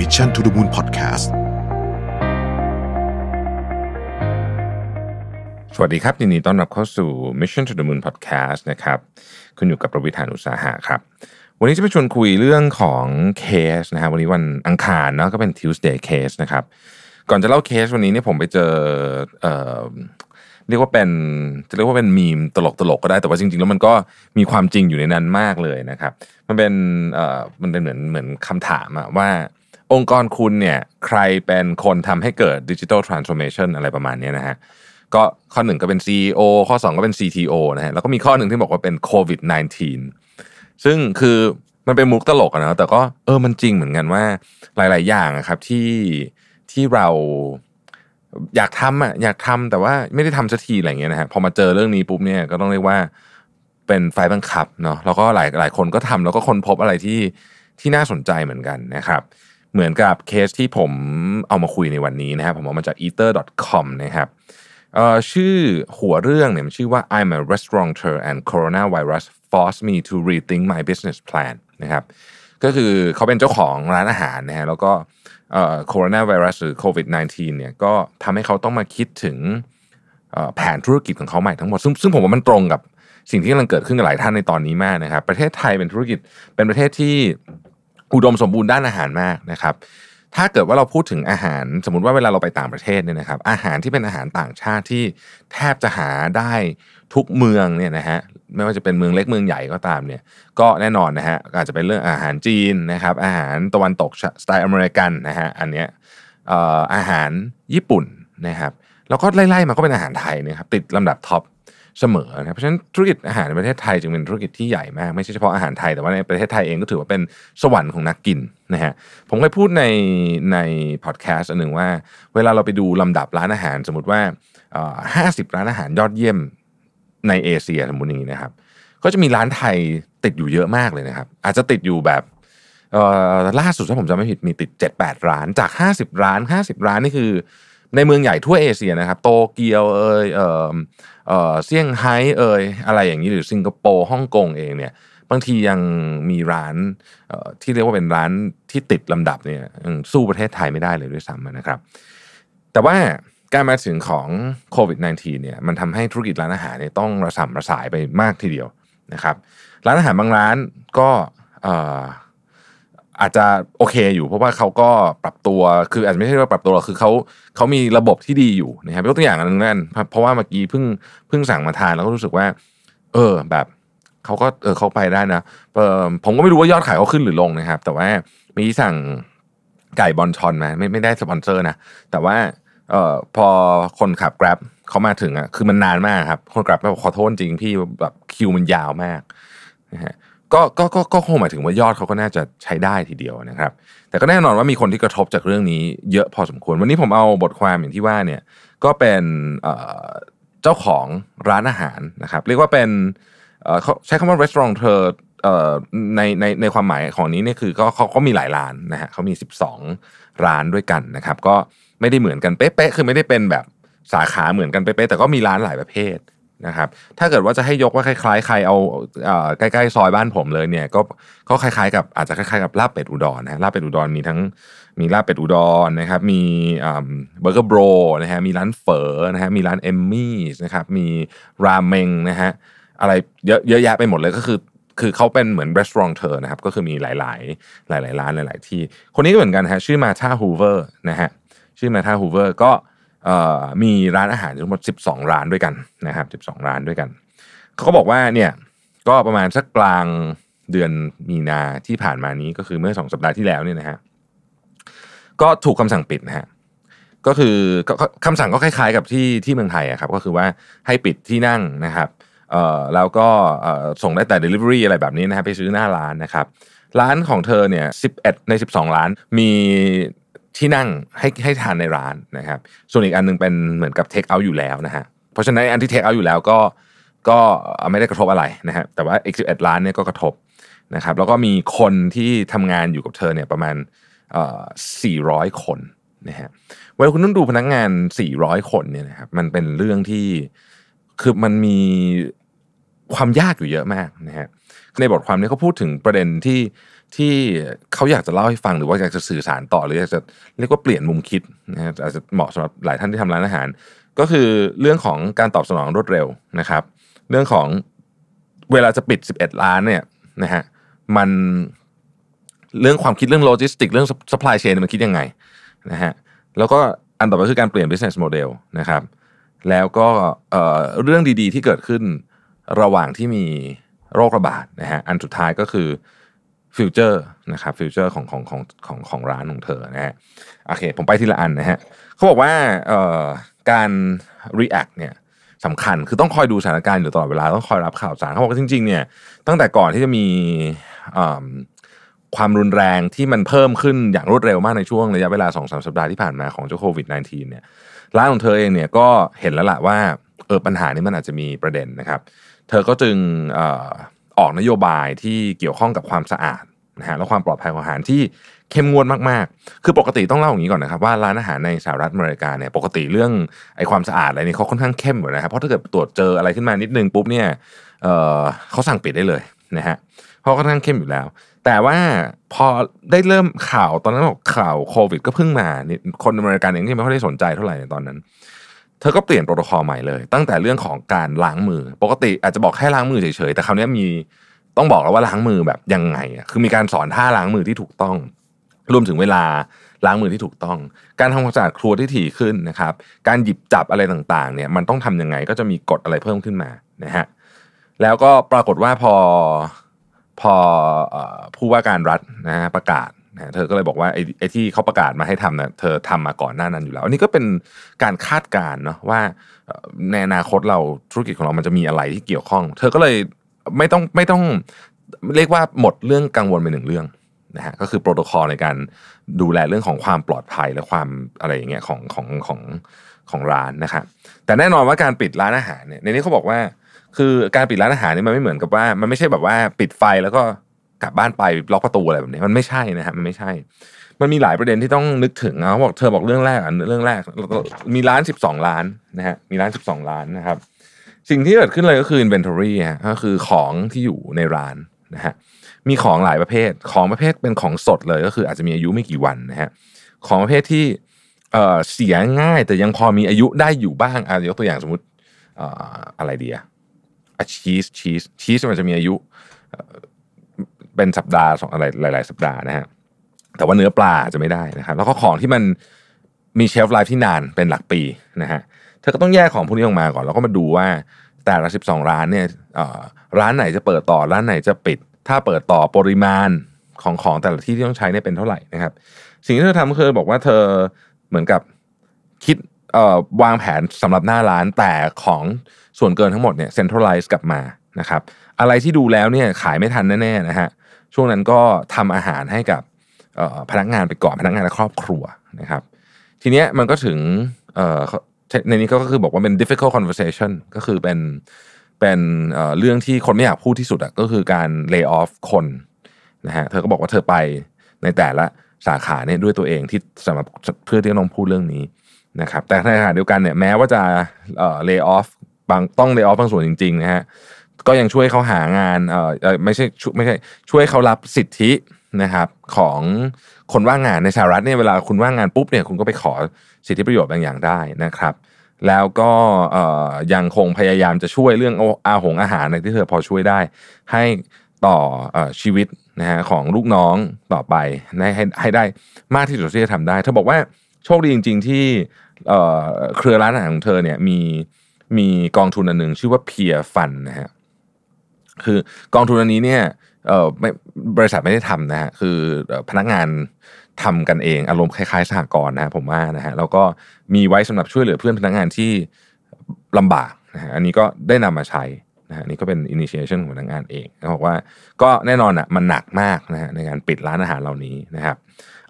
Mission to the Moon Podcast สวัสดีครับยินดีต้อนรับเข้าสู่ Mission to the Moon Podcast นะครับคุณอยู่กับประวิธานอุตสาหะครับ วันนี้จะไปชวนคุยเรื่องของเคสนะฮะวันนี้วันอังคารเนาะก็เป็น Tuesday case นะครับ ก่อนจะเล่าเคสวันนี้เนี่ยผมไปเจอเอ่อเรียกว่าเป็นจะเรียกว่าเป็นมีมตลกตลกก็ได้แต่ว่าจริงๆ แล้วมันก็มีความจริงอยู่ในนั้นมากเลยนะครับ มันเป็นเอ่อมันเป็นเหมือนเหมือนคำถามอะว่า องค์กรคุณเนี่ยใครเป็นคนทำให้เกิดดิจิทัลทรานส์โอมชันอะไรประมาณนี้นะฮะก็ข้อหนึ่งก็เป็น CEO ข้อ 2 ก็เป็น CTO นะฮะแล้วก็มีข้อหนึ่งที่บอกว่าเป็น COVID 19ซึ่งคือมันเป็นมุกตลกอะนะแต่ก็เออมันจริงเหมือนกันว่าหลาย ๆ อย่างครับที่ที่เราอยากทำอะอยากทำแต่ว่าไม่ได้ทำสักทีอะไรเงี้ยนะฮะพอมาเจอเรื่องนี้ปุ๊บเนี่ยก็ต้องเรียกว่าเป็นไฟบังคับเนาะแล้วก็หลายหลายคนก็ทำแล้วก็คนพบอะไรที่ที่น่าสนใจเหมือนกันนะครับ เหมือนกับเคสที่ผมเอามาคุยในวันนี้นะครับผมเอามาจาก eater.com นะครับชื่อหัวเรื่องเนี่ยมันชื่อว่า I'm a restaurateur and coronavirus forced me to rethink my business plan นะครับก็คือเขาเป็นเจ้าของร้านอาหารนะฮะแล้วก็เอ่อ coronavirus หรือ covid 19 เนี่ยก็ทำให้เขาต้องมาคิดถึงแผนธุรกิจของเขาใหม่ทั้งหมด ซึ่งซึ่งผมว่ามันตรงกับสิ่งที่กำลังเกิดขึ้นกับหลายท่านในตอนนี้มากนะครับ ประเทศไทยเป็นธุรกิจเป็นประเทศที่ อุดมสมบูรณ์ด้านอาหารมากนะครับ ถ้าเกิดว่าเราพูดถึงอาหาร สมมติว่าเวลาเราไปต่างประเทศเนี่ยนะครับ อาหารที่เป็นอาหารต่างชาติที่แทบจะหาได้ทุกเมืองเนี่ยนะฮะไม่ว่าจะเป็นเมืองเล็กเมืองใหญ่ก็ตามเนี่ย ก็แน่นอนนะฮะอาจจะเป็นเรื่องอาหารจีนนะครับ อาหารตะวันตกสไตล์อเมริกันนะฮะอันเนี้ยเอ่ออาหารญี่ปุ่นนะครับแล้วก็ไล่ๆมาก็เป็นอาหารไทยนะครับติดลำดับท็อป เสมอนะครับเพราะฉะนั้นธุรกิจอาหารในประเทศไทยจึงเป็นธุรกิจที่ใหญ่มากไม่ใช่เฉพาะอาหารไทยแต่ว่าในประเทศไทยเองก็ถือว่าเป็นสวรรค์ของนักกินนะฮะผมเคยพูดในในพอดแคสต์อันหนึ่งว่า เวลาเราไปดูลำดับร้านอาหาร สมมติว่าห้าสิบร้านอาหารยอดเยี่ยมในเอเชียสมมติอย่างนี้นะครับ ก็จะมีร้านไทยติดอยู่เยอะมากเลยนะครับ อาจจะติดอยู่แบบล่าสุดถ้าผมจำไม่ผิดมีติด 7-8 ร้านจาก 50 ร้าน 50 ร้านนี่คือในเมืองใหญ่ทั่วเอเชียนะครับ โตเกียวเอยเอ่อ เออเซี่ยงไฮ้เอยอะไรอย่างนี้หรือสิงคโปร์ฮ่องกงเองเนี่ยบางทียังมีร้านที่เรียกว่าเป็นร้านที่ติดลำดับเนี่ยสู้ประเทศไทยไม่ได้เลยด้วยซ้ำนะครับ แต่ว่าการมาถึงของโควิด -19 เนี่ยมันทำให้ธุรกิจร้านอาหารเนี่ยต้องระสำระสายไปมากทีเดียวนะครับ ร้านอาหารบางร้านก็เอาจจะโอเคอยู่ เพราะว่าเขาก็ปรับตัวคืออาจจะไม่ใช่ว่าปรับตัวหรอกคือเขาเขามีระบบที่ดีอยู่นะครับยกตัวอย่างอันนึงนั่นเพราะว่าเมื่อกี้เพิ่งเพิ่งสั่งมาทานแล้วก็รู้สึกว่า เออแบบเขาก็เออเขาไปได้นะผมก็ไม่รู้ว่ายอดขายเขาขึ้นหรือลงนะครับ แต่ว่ามีสั่งไก่บอลชอนมาไม่ไม่ได้สปอนเซอร์นะแต่ว่าเอ่อพอคนขับ Grab เขามาถึงอะคือมันนานมากครับ คน Grab บอกขอโทษจริงพี่แบบคิวมันยาวมากนะฮะ ก็ก็ก็ก็คงหมายถึงว่ายอดเขาก็น่าจะใช้ได้ทีเดียวนะครับ แต่ก็แน่นอนว่ามีคนที่กระทบจากเรื่องนี้เยอะพอสมควร วันนี้ผมเอาบทความอย่างที่ว่าเนี่ยก็เป็นเจ้าของร้านอาหารนะครับเรียกว่าเป็นเขาใช้คำว่า restaurant เธอในในในความหมายของนี้เนี่ยคือก็เขาเขามีหลายร้านนะฮะเขามี 12 ร้านด้วยกันนะครับ ก็ไม่ได้เหมือนกันเป๊ะๆคือไม่ได้เป็นแบบสาขาเหมือนกันเป๊ะๆแต่ก็มีร้านหลายประเภท นะครับถ้าเกิดว่าจะให้ยกว่าคล้ายๆใครเอาใกล้ๆซอยบ้านผมเลยเนี่ยก็ก็คล้ายๆกับอาจจะคล้ายๆกับลาบเป็ดอุดรนะฮะลาบเป็ดอุดรมีทั้งมีลาบเป็ดอุดรนะครับมีเบอร์เกอร์โบรนะฮะมีร้านเฝอนะฮะมีร้านเอมมี่นะครับมีราเมงนะฮะอะไรเยอะเยอะแยะไปหมดเลยก็คือคือเขาเป็นเหมือน restaurateur นะครับก็คือมีหลายๆ หลาย ๆ ร้านหลาย ๆ ที่ คนนี้ก็เหมือนกันฮะชื่อ Martha Hoover นะฮะชื่อ Martha Hoover ก็มีร้านอาหารทั้งหมด 12 ร้านด้วยกันนะครับ 12 ร้านด้วยกัน เขาก็บอกว่าเนี่ยก็ประมาณสักกลางเดือนมีนาที่ผ่านมานี้ก็คือเมื่อสองสัปดาห์ที่แล้วเนี่ยนะฮะก็ถูกคำสั่งปิดนะฮะก็คือก็ก็คำสั่งก็คล้ายๆ กับที่ที่เมืองไทยอะครับ ก็คือว่าให้ปิดที่นั่งนะครับเอ่อแล้วก็ส่งได้แต่ Delivery อะไรแบบนี้นะครับไปซื้อหน้าร้านนะครับ ร้านของเธอเนี่ย11 ใน 12 ร้านมี ที่นั่งให้ให้ทานในร้านนะครับ ส่วนอีกอันหนึงเป็นเหมือนกับ Take Out อยู่แล้วนะฮะเพราะฉะนั้นอันที่ Take Out อยู่แล้วก็ก็ไม่ได้กระทบอะไรนะฮะแต่ว่าอีก11ร้านเนี่ยก็กระทบนะครับ แล้วก็มีคนที่ทำงานอยู่กับเธอเนี่ยประมาณเอ่อ400คนนะฮะเวลาคุณต้องดูพนักงาน 400 คนเนี่ยนะครับมันเป็นเรื่องที่คือมันมีความยากอยู่เยอะมากนะฮะในบทความนี้เขาพูดถึงประเด็นที่ ที่เขาอยากจะเล่าให้ฟังหรือว่าอยากจะสื่อสารต่อหรืออยากจะเรียกว่าเปลี่ยนมุมคิดนะฮะอาจจะเหมาะสำหรับหลายท่านที่ทำร้านอาหาร ก็คือเรื่องของการตอบสนองรวดเร็วนะครับ เรื่องของเวลาจะปิด 11 ล้านเนี่ยนะฮะมันเรื่องความคิดเรื่องโลจิสติกเรื่อง supply chain มันคิดยังไงนะฮะแล้วก็อันต่อไปคือการเปลี่ยน business model นะครับ แล้วก็เรื่องดีๆที่เกิดขึ้นระหว่างที่มีโรคระบาดนะฮะอันสุดท้ายก็คือ future นะครับ future ของของของของของร้านของเธอนะฮะโอเค ผมไปทีละอันนะฮะเขาบอกว่าเอ่อการ react เนี่ยสำคัญคือต้องคอยดูสถานการณ์อยู่ตลอดเวลาต้องคอยรับข่าวสารเขาบอกว่าจริง ๆ เนี่ยตั้งแต่ก่อนที่จะมีความรุนแรงที่มันเพิ่มขึ้นอย่างรวดเร็วมากในช่วงระยะเวลา2อสสัปดาห์ที่ผ่านมาของเจ้าโควิด -19 เนี่ยร้านของเธอเองเนี่ยก็เห็นแล้วล่ะว่าเออปัญหานี้มันอาจจะมีประเด็นนะครับ เธอก็จึงเออกนโยบายที่เกี่ยวข้องกับความสะอาดนะฮะและความปลอดภัยของอาหารที่เข้มงวดมากๆ คือปกติต้องเล่าอย่างนี้ก่อนนะครับว่าร้านอาหารในสหรัฐอเมริกาเนี่ยปกติเรื่องไอ้ความสะอาดอะไรนี่เขาค่อนข้างเข้มอยู่นะครับเพราะถ้าเกิดตรวจเจออะไรขึ้นมานิดนึงปุ๊บเนี่ยเออเขาสั่งปิดได้เลยนะฮะเพราะค่อนข้างเข้มอยู่แล้ว แต่ว่าพอได้เริ่มข่าวตอนนั้นบอกข่าวโควิด ก็เพิ่งมานี่คนอเมริกันเองที่ไม่ค่อยได้สนใจเท่าไหร่ในตอนนั้น เธอก็เปลี่ยนโปรโตคอลใหม่เลย ตั้งแต่เรื่องของการล้างมือ ปกติอาจจะบอกแค่ล้างมือเฉยๆแต่คราวนี้มีต้องบอกแล้วว่าล้างมือแบบยังไงอะคือมีการสอนท่าล้างมือที่ถูกต้อง รวมถึงเวลาล้างมือที่ถูกต้อง การทำความสะอาดครัวที่ถี่ขึ้นนะครับ การหยิบจับอะไรต่างๆ เนี่ย มันต้องทํำยังไงก็จะมีกฎอะไรเพิ่มขึ้นมานะฮะแล้วก็ปรากฏว่าพอพอผู้ว่าการรัฐนะฮะประกาศ นะเธอก็เลยบอกว่าไอ้ไอที่เขาประกาศมาให้ทำนะเธอทำมาก่อนหน้านั้นอยู่แล้ว อันนี้ก็เป็นการคาดการณ์เนาะว่าในอนาคตเราธุรกิจของเรามันจะมีอะไรที่เกี่ยวข้อง เธอก็เลยไม่ต้องไม่ต้องเรียกว่าหมดเรื่องกังวลไปหนึ่งเรื่องนะฮะก็คือโปรโตคอลในการดูแลเรื่องของความปลอดภัยและความอะไรอย่างเงี้ยของของของของร้านนะครับแต่แน่นอนว่าการปิดร้านอาหารเนี่ยในนี้เขาบอกว่า คือการปิดร้านอาหารนี่มันไม่เหมือนกับว่า มันไม่ใช่แบบว่าปิดไฟแล้วก็ กลับบ้านไปล็อกประตูอะไรแบบนี้มันไม่ใช่นะฮะมันไม่ใช่ มันมีหลายประเด็นที่ต้องนึกถึงเขาบอกเธอบอกเรื่องแรกอันเรื่องแรกมีร้านสิบสองล้านนะฮะมีร้านสิบสองล้านนะครับ สิ่งที่เกิดขึ้นเลยก็คือ inventory ฮะก็คือของที่อยู่ในร้านนะฮะมีของหลายประเภทของประเภทเป็นของสดเลยก็คืออาจจะมีอายุไม่กี่วันนะฮะของประเภทที่เสียง่ายแต่ยังพอมีอายุได้อยู่บ้างอะยกตัวอย่างสมมติอะไรเดียชีสชีสชีสมันจะมีอายุ เป็นสัปดาห์สองอะไรหลาย ๆ สัปดาห์นะฮะแต่ว่าเนื้อปลาจะไม่ได้นะครับ แล้วก็ของที่มันมีเชฟไลฟ์ที่นานเป็นหลักปีนะฮะเธอก็ต้องแยกของพวกนี้ออกมาก่อน แล้วก็มาดูว่าแต่ละสิบสองร้านเนี่ยร้านไหนจะเปิดต่อร้านไหนจะปิด ถ้าเปิดต่อปริมาณของของแต่ละที่ที่ต้องใช้เนี่ยเป็นเท่าไหร่นะครับ สิ่งที่เธอทำคือบอกว่าเธอเหมือนกับคิดวางแผนสำหรับหน้าร้านแต่ของส่วนเกินทั้งหมดเนี่ยเซ็นทรัลไลซ์กลับมานะครับอะไรที่ดูแล้วเนี่ยขายไม่ทันแน่ๆนะฮะ ช่วงนั้นก็ทำอาหารให้กับพนักงานไปก่อนพนักงานและครอบครัวนะครับ ทีเนี้ยมันก็ถึงในนี้ก็คือบอกว่าเป็น difficult conversation ก็คือเป็นเป็นเรื่องที่คนไม่อยากพูดที่สุดอะก็คือการ lay off คนนะฮะเธอก็บอกว่าเธอไปในแต่ละสาขาเนี่ยด้วยตัวเองที่สำหรับเพื่อที่ต้องพูดเรื่องนี้นะครับแต่ในขณะเดียวกันเนี่ยแม้ว่าจะเอ่อ lay off บางต้อง lay off บางส่วนจริงๆนะฮะ ก็ยังช่วยเขาหางานเอ่อไม่ใช่ไม่ใช่ช่วยเขารับสิทธินะครับของคนว่างงานในสหรัฐเนี่ยเวลาคุณว่างงานปุ๊บเนี่ยคุณก็ไปขอสิทธิประโยชน์บางอย่างได้นะครับ แล้วก็ยังคงพยายามจะช่วยเรื่องอาหงอาหารในที่เธอพอช่วยได้ ให้ต่ออชีวิตนะฮะของลูกน้องต่อไปให้ให้ได้มากที่สุดที่จะทำได้เธอบอกว่าโชคดีจริง ๆ ที่เครือร้านอาหารของเธอเนี่ยมีมีกองทุนอันหนึ่งชื่อว่าเพียฟันนะฮะ คือกองทุนอันนี้เนี่ยเออไม่บริษัทไม่ได้ทำนะฮะคือพนักงานทำกันเองอารมณ์คล้ายๆสหกรณ์นะผมว่านะฮะแล้วก็มีไว้สำหรับช่วยเหลือเพื่อนพนักงานที่ลำบากนะฮะอันนี้ก็ได้นำมาใช้นะฮะนี่ก็เป็นอินิเชชันของพนักงานเองเขาบอกว่าก็แน่นอนอะมันหนักมากนะฮะในการปิดร้านอาหารเหล่านี้นะครับ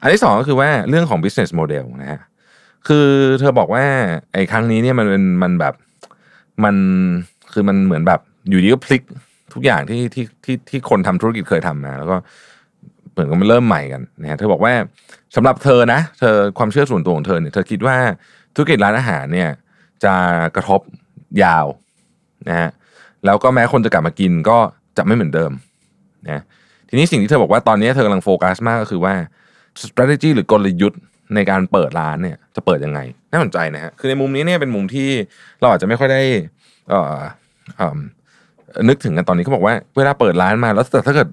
อันที่สองก็คือว่าเรื่องของ business model นะฮะคือเธอบอกว่าไอ้ครั้งนี้เนี่ยมันเป็นมันแบบมันคือมันเหมือนแบบอยู่ดีก็พลิก ทุกอย่างที่ที่ที่ที่คนทำธุรกิจเคยทำมา แล้วก็เหมือนกับมันเริ่มใหม่กันนะฮะเธอบอกว่าสำหรับเธอนะ เธอความเชื่อส่วนตัวของเธอเนี่ยเธอคิดว่าธุรกิจร้านอาหารเนี่ย จะกระทบยาวนะฮะแล้วก็แม้คนจะกลับมากินก็จะไม่เหมือนเดิมนะทีนี้สิ่งที่เธอบอกว่าตอนนี้เธอกำลังโฟกัสมากก็คือว่า strategy หรือกลยุทธ์ในการเปิดร้านเนี่ยจะเปิดยังไงน่าสนใจนะฮะคือในมุมนี้เนี่ยเป็นมุมที่เราอาจจะไม่ค่อยได้เอ่ออ นึกถึงกันตอนนี้เขาบอกว่าเวลาเปิดร้านมาแล้วแต่ถ้าเกิด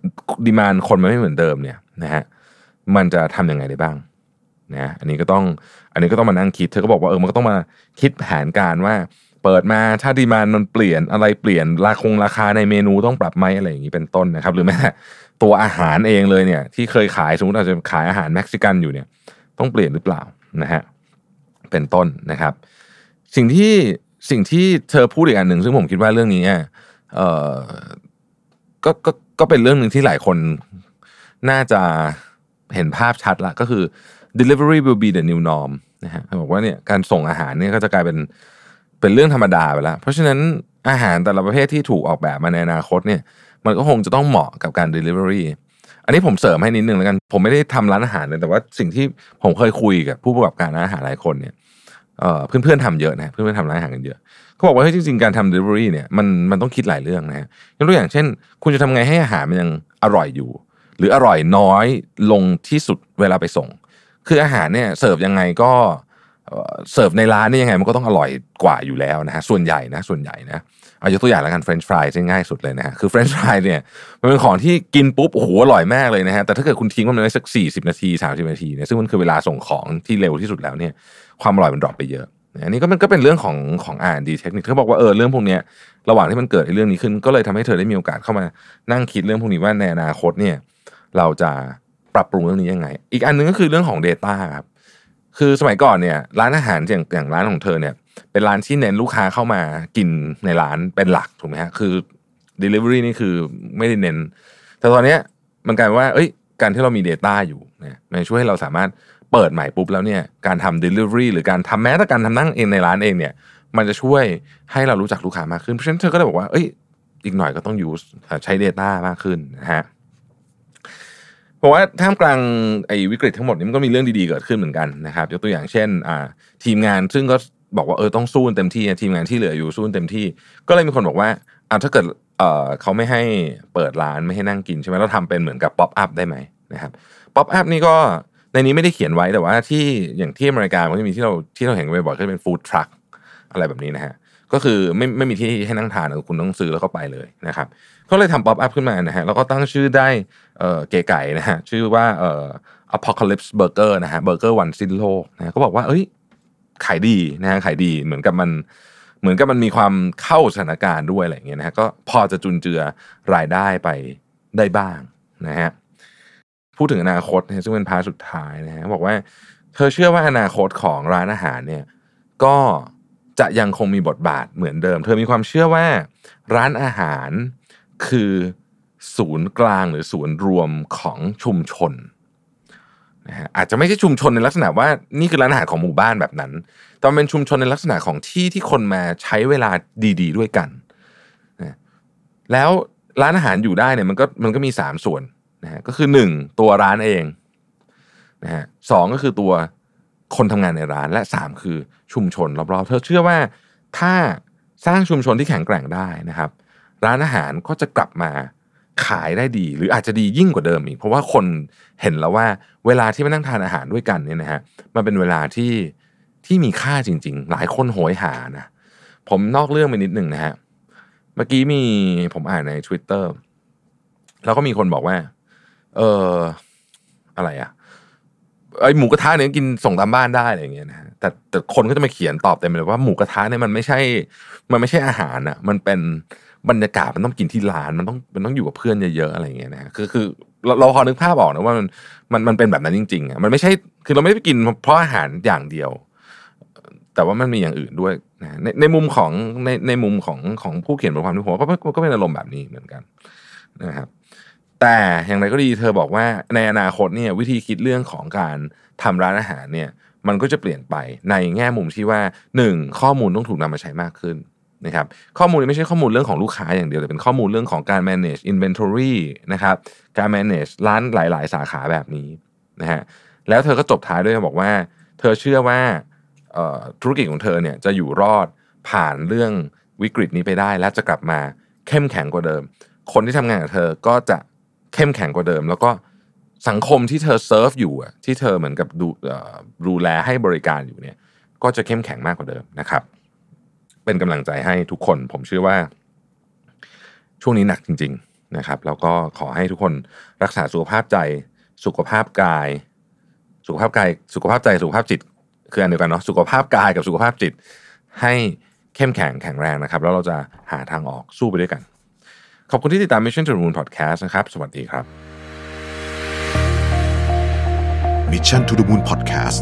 ดีมานคนมันไม่เหมือนเดิมเนี่ยนะฮะมันจะทำยังไงได้บ้างนะอันนี้ก็ต้องอันนี้ก็ต้องมานั่งคิดเธอก็บอกว่าเออมันก็ต้องมาคิดแผนการว่า เปิดมาถ้าดีมานมันเปลี่ยนอะไรเปลี่ยนราคงราคาในเมนูต้องปรับไหมอะไรอย่างนี้เป็นต้นนะครับ หรือแม้ต่ตัวอาหารเองเลยเนี่ย ที่เคยขายสมมติอาจจะขายอาหารเม็กซิกันอยู่เนี่ย ต้องเปลี่ยนหรือเปล่านะฮะเป็นต้นนะครับ สิ่งที่สิ่งที่เธอพูดอีกอันหนึ่งซึ่งผมคิดว่าเรื่องนี้ เออก็ก็ก็เป็นเรื่องหนึ่งที่หลายคนน่าจะเห็นภาพชัดละก็คือ delivery will be the new norm นะฮะบอกว่าเนี่ยการส่งอาหารเนี่ยก็จะกลายเป็นเป็นเรื่องธรรมดาไปแล้ว เพราะฉะนั้นอาหารแต่ละประเภทที่ถูกออกแบบมาในอนาคตเนี่ย มันก็คงจะต้องเหมาะกับการ delivery อันนี้ผมเสริมให้นิดนึงแล้วกัน ผมไม่ได้ทำร้านอาหารเลยแต่ว่าสิ่งที่ผมเคยคุยกับผู้ประกอบการร้านอาหารหลายคนเนี่ยเพื่อนๆทำเยอะนะเพื่อนๆทำร้านอาหารกันเยอะ เขาบอกว่าเฮ้ยจริงๆการทำ delivery เนี่ยมันมันต้องคิดหลายเรื่องนะฮะยกตัวอย่างเช่น คุณจะทำไงให้อาหารมันยังอร่อยอยู่ หรืออร่อยน้อยลงที่สุดเวลาไปส่ง คืออาหารเนี่ยเสิร์ฟยังไงก็เสิร์ฟในร้านนี่ยังไงมันก็ต้องอร่อยกว่าอยู่แล้วนะฮะส่วนใหญ่นะส่วนใหญ่นะเอายกตัวอย่างแล้วกันเฟรนช์ฟรายง่ายสุดเลยนะฮะคือเฟรนช์ฟรายเนี่ยมันเป็นของที่กินปุ๊บโอ้โหอร่อยมากเลยนะฮะแต่ถ้าเกิดคุณทิ้งมันไว้สักสี่สิบนาทีสามสิบนาทีเนี่ยซึ่งมันคือเวลาส่งของที่เร็วที่สุดแล้วเนี่ยความอร่อยมัน drop ไปเยอะ อันนี้ก็มันก็เป็นเรื่องของของ R&D เทคนิคเขาบอกว่าเออเรื่องพวกนี้ระหว่างที่มันเกิดเรื่องนี้ขึ้น ก็เลยทำให้เธอได้มีโอกาสเข้ามานั่งคิดเรื่องพวกนี้ว่าในอนาคตเนี่ย เราจะปรับปรุงเรื่องนี้ยังไง อีกอันหนึ่งก็คือเรื่องของ Data ครับคือสมัยก่อนเนี่ยร้านอาหารอย่างอย่างร้านของเธอเนี่ย เป็นร้านที่เน้นลูกค้าเข้ามากินในร้านเป็นหลักถูกไหมฮะคือ Delivery นี่คือไม่ได้เน้น แต่ตอนนี้มันกลายเป็นว่า เอ้ยการที่เรามี Data อยู่เนี่ยมันช่วยให้เราสามารถ เปิดใหม่ปุ๊บแล้วเนี่ยการทำ Delivery หรือการทำแม้แต่การทำนั่งเองในร้านเองเนี่ย มันจะช่วยให้เรารู้จักลูกค้ามากขึ้น เพราะฉะนั้นเธอก็เลยบอกว่าเอ้ยอีกหน่อยก็ต้อง use ใช้ Data มากขึ้นนะฮะเพราะว่าท่ามกลางไอ้วิกฤตทั้งหมดนี้มันก็มีเรื่องดีๆเกิดขึ้นเหมือนกันนะครับยกตัวอย่างเช่นทีมงานซึ่งก็บอกว่าเออต้องสู้เต็มที่ทีมงานที่เหลืออยู่สู้เต็มที่ ก็เลยมีคนบอกว่าอ่าถ้าเกิดเออเขาไม่ให้เปิดร้านไม่ให้นั่งกินใช่ไหมเราทำเป็นเหมือนกับ pop-up ได้ไหมนะครับ pop-up นี่ก็ ในนี้ไม่ได้เขียนไว้แต่ว่าที่อย่างที่อเมริกามันจะมีที่เราที่เราเห็นกันบ่อยๆก็จะเป็น food truck อะไรแบบนี้นะฮะก็คือไม่ไม่มีที่ให้นั่งทานคุณต้องซื้อแล้วก็ไปเลยนะครับก็เลยทำ pop-up ขึ้นมานะฮะแล้วก็ตั้งชื่อได้เออเก๋ไก๋นะฮะชื่อว่าเอ่อ apocalypse burger นะฮะเบอร์เกอร์วันสิ้นโลกนะฮะก็บอกว่า เอ้ยขายดีนะฮะขายดีเหมือนกับมันเหมือนกับมันมีความเข้าสถานการณ์ด้วยอะไรอย่างเงี้ยนะฮะก็พอจะจุนเจือรายได้ไปได้บ้างนะฮะ พูดถึงอนาคตนะซึ่งเป็น part สุดท้ายนะฮะบอกว่า เธอเชื่อว่าอนาคตของร้านอาหารเนี่ยก็จะยังคงมีบทบาทเหมือนเดิม เธอมีความเชื่อว่าร้านอาหารคือศูนย์กลางหรือศูนย์รวมของชุมชนนะฮะอาจจะไม่ใช่ชุมชนในลักษณะว่านี่คือร้านอาหารของหมู่บ้านแบบนั้น แต่เป็นชุมชนในลักษณะของที่ที่คนมาใช้เวลาดี ๆ ด้วยกันนะแล้วร้านอาหารอยู่ได้เนี่ยมันก็มันก็มีสามส่วน นะฮะก็คือหนึ่งตัวร้านเองนะฮะสองก็คือตัวคนทำงานในร้านและสามคือชุมชนรอบๆ เธอเชื่อว่าถ้าสร้างชุมชนที่แข็งแกร่งได้นะครับ ร้านอาหารก็จะกลับมาขายได้ดี หรืออาจจะดียิ่งกว่าเดิมอีก เพราะว่าคนเห็นแล้วว่าเวลาที่มานั่งทานอาหารด้วยกันเนี่ยนะฮะมันเป็นเวลาที่ที่มีค่าจริง ๆ หลายคนโหยหานะผมนอกเรื่องไปนิดหนึ่งนะฮะเมื่อกี้มีผมอ่านใน Twitter แล้วก็มีคนบอกว่า เอออะไรอะไอหมูกระทะเนี่ยกินส่งตามบ้านได้อะไรอย่างเงี้ยนะแต่แต่คนก็จะมาเขียนตอบเต็มเลยว่าหมูกระทะเนี่ยมันไม่ใช่ มันไม่ใช่อาหารอะมันเป็นบรรยากาศมันต้องกินที่ร้านมันต้องมันต้องอยู่กับเพื่อนเยอะๆอะไรอย่างเงี้ยนะคือคือเราเราพอนึกภาพออกนะว่ามันมันมันเป็นแบบนั้นจริงๆอะมันไม่ใช่คือเราไม่ได้ไปกินเพราะอาหารอย่างเดียว แต่ว่ามันมีอย่างอื่นด้วยนะในในมุมของในในมุมของของผู้เขียนบทความที่ผมว่าก็ก็ก็เป็นอารมณ์แบบนี้เหมือนกันนะครับ แต่อย่างไรก็ดีเธอบอกว่าในอนาคตเนี่ยวิธีคิดเรื่องของการทำร้านอาหารเนี่ยมันก็จะเปลี่ยนไปในแง่มุมที่ว่าหนึ่งข้อมูลต้องถูกนำมาใช้มากขึ้นนะครับข้อมูลไม่ใช่ข้อมูลเรื่องของลูกค้าอย่างเดียวแต่เป็นข้อมูลเรื่องของการ manage inventory นะครับการ manage ร้านหลาย ๆ สาขาแบบนี้นะฮะแล้วเธอก็จบท้ายด้วยบอกว่า เธอเชื่อว่าธุรกิจของเธอเนี่ยจะอยู่รอดผ่านเรื่องวิกฤตนี้ไปได้ และจะกลับมาเข้มแข็งกว่าเดิม คนที่ทำงานกับเธอก็จะ เข้มแข็งกว่าเดิม แล้วก็สังคมที่เธอเซิร์ฟอยู่อะที่เธอเหมือนกับดูดูแลให้บริการอยู่เนี่ย ก็จะเข้มแข็งมากกว่าเดิมนะครับ เป็นกำลังใจให้ทุกคน ผมเชื่อว่า ช่วงนี้หนักจริง ๆนะครับ แล้วก็ขอให้ทุกคนรักษาสุขภาพใจ สุขภาพกาย สุขภาพกาย สุขภาพใจสุขภาพจิต คืออันเดียวกันเนาะสุขภาพกายกับสุขภาพจิต ให้เข้มแข็งแข็งแรงนะครับ แล้วเราจะหาทางออกสู้ไปด้วยกัน ขอบคุณที่ติดตาม Mission to the Moon Podcast นะครับ สวัสดีครับ Mission to the Moon Podcast